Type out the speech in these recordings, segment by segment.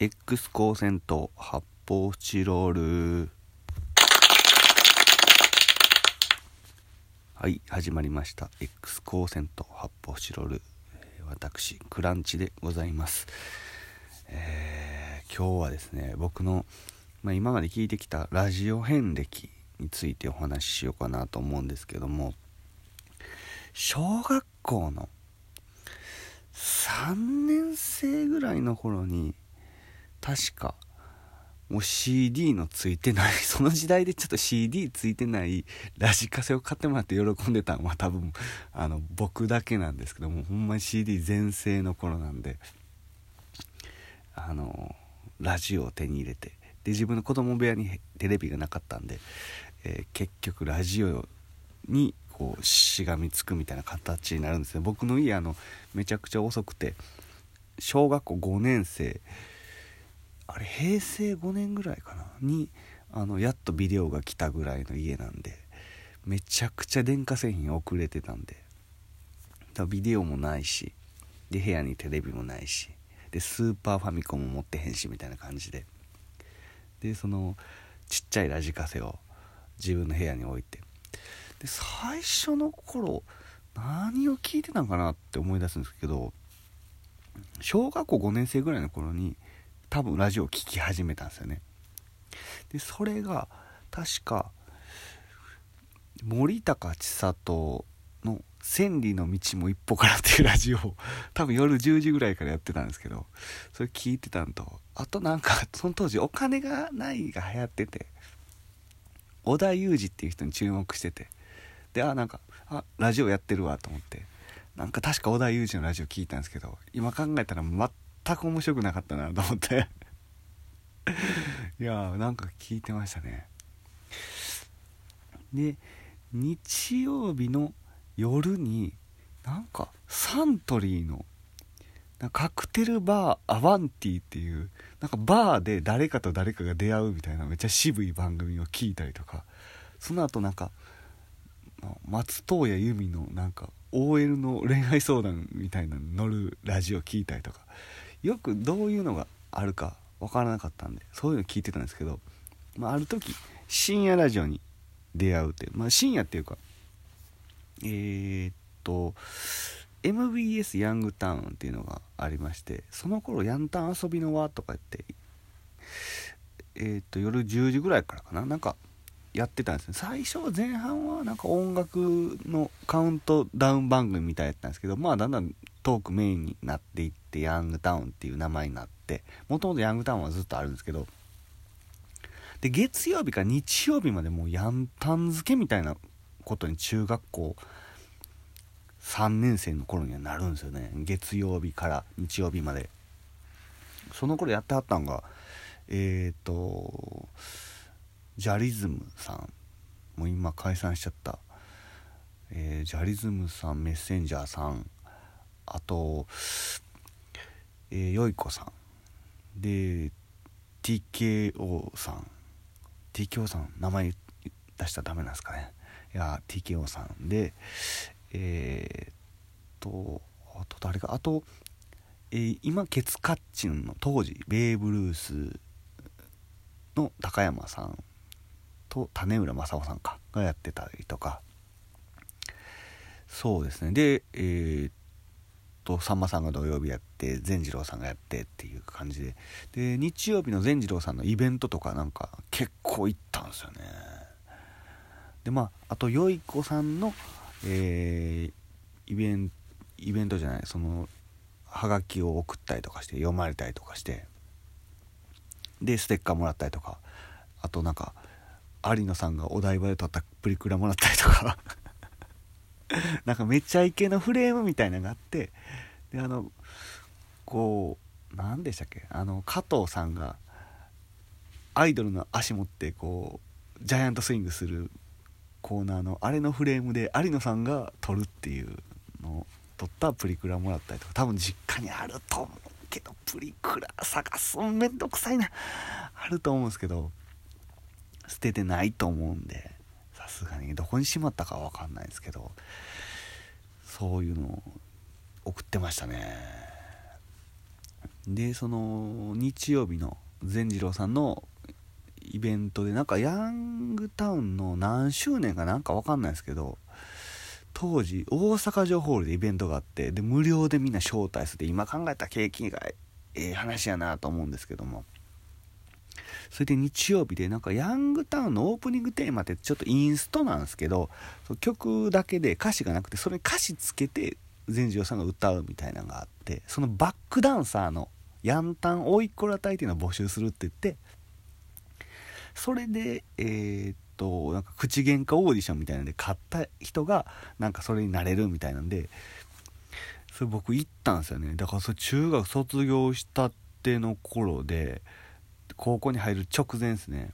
X 光線と発泡スチロール。はい始まりました。X 光線と発泡スチロール。私クランチでございます、えー、今日はですね僕の、まあ、今まで聞いてきたラジオ遍歴についてお話ししようかなと思うんですけども小学校の3年生ぐらいの頃に確かもう CD のついてない。その時代でちょっと CD ついてないラジカセを買ってもらって喜んでたのは多分あの僕だけなんですけどもほんまに CD 全盛の頃なんで。あのラジオを手に入れて。で自分の子供部屋にテレビがなかったんで、えー、結局ラジオにこうしがみつくみたいな形になるんですね。僕の家あのめちゃくちゃ遅くて小学校5年生あれ平成5年ぐらいかな？にあのやっとビデオが来たぐらいの家なんでめちゃくちゃ電化製品遅れてたんで。だビデオもないしで部屋にテレビもないしでスーパーファミコンも持ってへんしみたいな感じで。でそのちっちゃいラジカセを自分の部屋に置いて。で最初の頃何を聞いてたんかなって思い出すんですけど小学校5年生ぐらいの頃に多分ラジオを聴き始めたんですよね。でそれが確か森高千里の「千里の道も一歩から」っていうラジオを 多分夜10時ぐらいからやってたんですけどそれ聞いてたんとあとなんかその当時お金がないが流行ってて織田裕二っていう人に注目しててであなんかあラジオやってるわと思ってなんか確か織田裕二のラジオ聞いたんですけど今考えたら全全く面白くなかったなと思って。いやーなんか聞いてましたね。で日曜日の夜になんかサントリーのカクテルバーアバンティっていうなんかバーで誰かと誰かが出会うみたいなめっちゃ渋い番組を聞いたりとかその後なんか松任谷由実のなんか OL の恋愛相談みたいなの乗るラジオ聞いたりとかよくどういうのがあるか分からなかったんでそういうの聞いてたんですけど、まあ、ある時深夜ラジオに出会うってまあ深夜っていうかえー、っと MBS ヤングタウンっていうのがありましてその頃ヤンタン遊びの輪とか言ってえー、っと夜10時ぐらいからかななんかやってたんですね。最初は前半はなんか音楽のカウントダウン番組みたいやったんですけどまあだんだんトークメインになっていってヤングタウンっていう名前になってもともとヤングタウンはずっとあるんですけどで月曜日から日曜日までもうヤンタン漬けみたいなことに中学校3年生の頃にはなるんですよね。月曜日から日曜日まで。その頃やってはったんがえっ、ー、とジャリズムさん。もう今解散しちゃった、えー、ジャリズムさんメッセンジャーさん。あと、えー、よいこさん。で TKO さん。TKO さん名前出したらダメなんですかね。いや TKO さん。でえー、っとあと誰か。あと、えー、今ケツカッチンの当時ベーブ・ルースの高山さんと種浦正夫さんか。がやってたりとか。そうですね。でえー、とさんまさんが土曜日やって善次郎さんがやってっていう感じで。で日曜日の善次郎さんのイベントとかなんか結構行ったんですよね。でまああとよい子さんのえー、イベンイベントじゃないそのはがきを送ったりとかして読まれたりとかして。でステッカーもらったりとか。あとなんか有野さんがお台場で撮ったプリクラもらったりとか。なんかめっちゃイケのフレームみたいなのがあってであのこう何でしたっけ？あの加藤さんがアイドルの足持ってこうジャイアントスイングするコーナーのあれのフレームで有野さんが撮るっていうのを撮ったプリクラもらったりとか多分実家にあると思うけどプリクラ探すのめんどくさいな。あると思うんですけど捨ててないと思うんで。すがにどこにしまったかは分かんないですけどそういうのを送ってましたね。でその日曜日の善次郎さんのイベントでなんかヤングタウンの何周年かなんかわかんないですけど当時大阪城ホールでイベントがあってで無料でみんな招待して今考えた景気がええ話やなと思うんですけども。それで日曜日でなんかヤングタウンのオープニングテーマってちょっとインストなんですけど曲だけで歌詞がなくてそれに歌詞つけて善次郎さんが歌うみたいなのがあってそのバックダンサーのヤンタンおいっ子ら隊っていうのを募集するって言ってそれでえー、っとなんか口喧嘩オーディションみたいなんで買った人がなんかそれになれるみたいなんでそれ僕行ったんですよね。だからそれ中学卒業したっての頃で高校に入る直前ですね。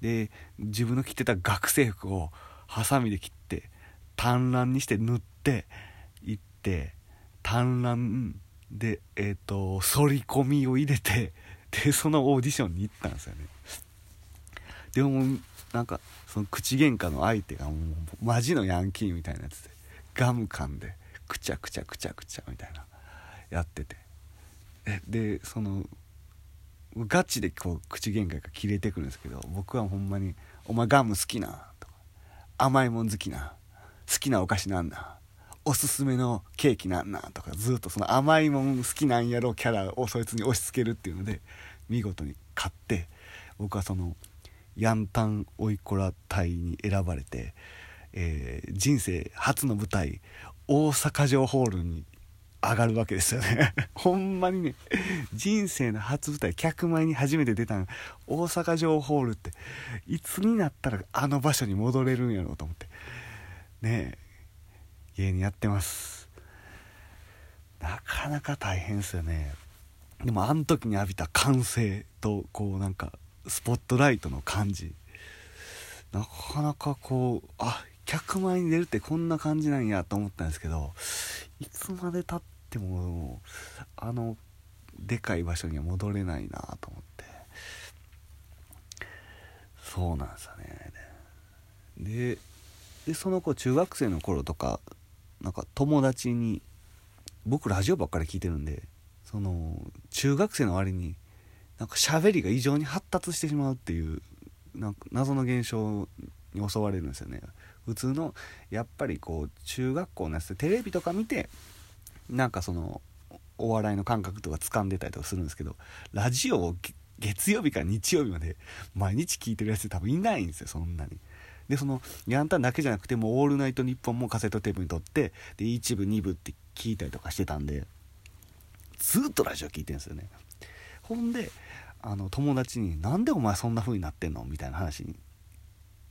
で自分の着てた学生服をハサミで切って単乱にして塗って行って単乱でえっ、ー、と反り込みを入れてでそのオーディションに行ったんですよね。でもなんかその口喧嘩の相手がもうマジのヤンキーみたいなやつでガム噛んでくちゃくちゃくちゃくちゃみたいなやってて。でそのガチでこう口喧嘩が切れてくるんですけど僕はほんまに「お前ガム好きな」とか「甘いもん好きな」「好きなお菓子なんだ」「おすすめのケーキなんな」とかずっとその甘いもん好きなんやろキャラをそいつに押し付けるっていうので見事に勝って僕はそのヤンタンおいこら隊に選ばれて、えー、人生初の舞台大阪城ホールに上がるわけですよね。ほんまにね人生の初舞台客前に初めて出たの大阪城ホールっていつになったらあの場所に戻れるんやろうと思って。ねえ芸人やってます。なかなか大変ですよね。でもあの時に浴びた歓声とこうなんかスポットライトの感じ。なかなかこうあ客前に出るってこんな感じなんやと思ったんですけどいつまでたってもあのでかい場所には戻れないなと思って。そうなんですよね。ででその子中学生の頃とかなんか友達に僕ラジオばっかり聞いてるんでその中学生の割になんか喋りが異常に発達してしまうっていうなんか謎の現象に襲われるんですよね。普通のやっぱりこう中学校のやつでテレビとか見てなんかそのお笑いの感覚とか掴んでたりとかするんですけどラジオを月曜日から日曜日まで毎日聞いてるやつ多分いないんですよそんなに。でそのヤンタンだけじゃなくても「オールナイトニッポン」もカセットテープに撮ってで1部2部って聞いたりとかしてたんでずっとラジオ聞いてるんですよねほんであの友達に「なんでお前そんな風になってんの?」みたいな話に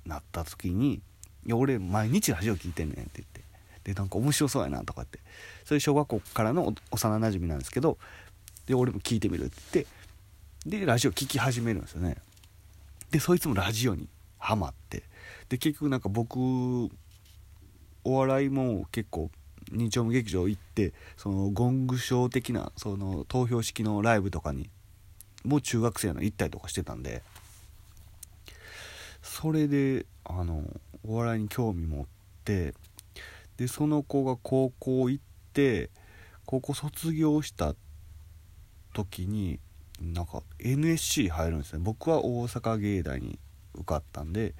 なった時に「いや俺毎日ラジオ聞いてんねん」って言ってでなんか面白そうやなとかって。それ小学校からの幼なじみなんですけどで俺も聞いてみるって言ってでラジオ聴き始めるんですよね。でそいつもラジオにハマってで結局なんか僕お笑いも結構日曜劇場行ってそのゴングショー的なその投票式のライブとかにもう中学生の行ったりとかしてたんでそれであのお笑いに興味持ってでその子が高校行って高校卒業した時になんか NSC 入るんですね。僕は大阪芸大に受かったんで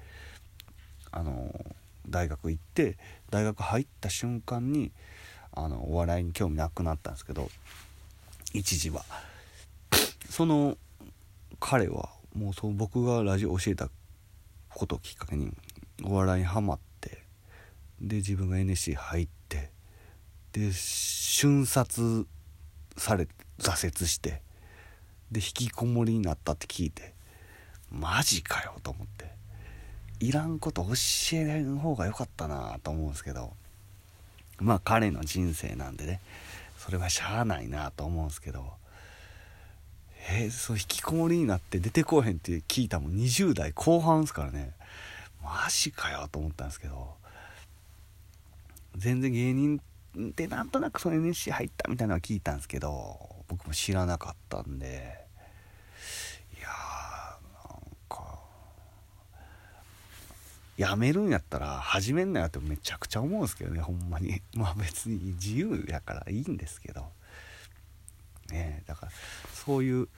あの大学行って大学入った瞬間にあのお笑いに興味なくなったんですけど一時は。その彼はもうその僕がラジオ教えたことをきっかけにお笑いにはまってで自分が NSC 入ってで瞬殺され挫折してで引きこもりになったって聞いてマジかよと思っていらんこと教えない方が良かったなと思うんですけどまあ彼の人生なんでねそれはしゃあないなと思うんですけどえー、そう引きこもりになって出てこうへんって聞いたもん20代後半ですからねマジかよと思ったんですけど全然芸人ってなんとなくその NSC 入ったみたいなのは聞いたんですけど僕も知らなかったんで。いやーなんかやめるんやったら始めんなよってめちゃくちゃ思うんですけどねほんまに。まあ別に自由やからいいんですけど。ねだからそういう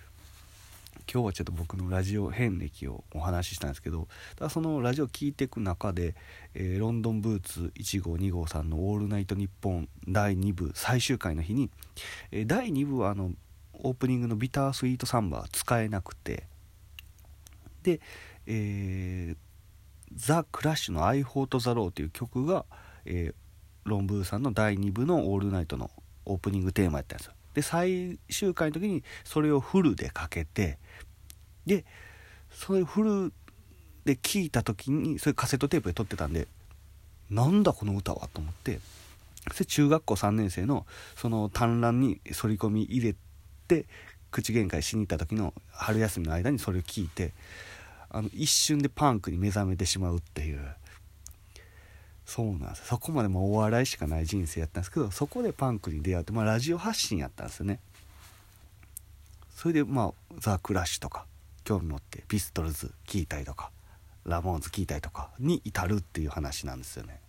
今日はちょっと僕のラジオ遍歴をお話ししたんですけどだそのラジオ聴いていく中で、えー、ロンドンブーツ1号2号さんの「オールナイトニッポン」第2部最終回の日に、えー、第2部はあのオープニングの「ビタースイートサンバー」使えなくてで、えー、 The Clash の「アイ・ホート・ザ・ロー」という曲が、えー、ロンブーさんの第2部の「オールナイト」のオープニングテーマやったんですよ。で最終回の時にそれをフルでかけてでそれフルで聴いた時にそれカセットテープで撮ってたんでなんだこの歌はと思ってそれ中学校3年生のその短覧に反り込み入れて口喧嘩しに行った時の春休みの間にそれを聞いてあの一瞬でパンクに目覚めてしまうっていう。そうなんですそこまでもお笑いしかない人生やったんですけどそこでパンクに出会って、まあ、ラジオ発信やったんですよね。それでまあザ・クラッシュとか興味持ってピストルズ聴いたりとかラモーンズ聴いたりとかに至るっていう話なんですよね。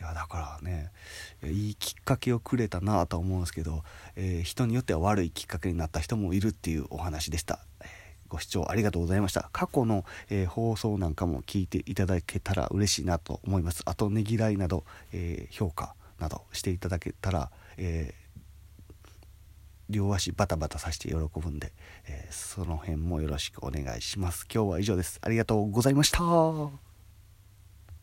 いやだからねいいきっかけをくれたなと思うんですけど、えー、人によっては悪いきっかけになった人もいるっていうお話でした、ご視聴ありがとうございました。過去の、えー、放送なんかも聞いていただけたら嬉しいなと思います。あとねぎらいなど、えー、評価などしていただけたら、え両足バタバタさせて喜ぶんで、えその辺もよろしくお願いします。今日は以上です。ありがとうございました。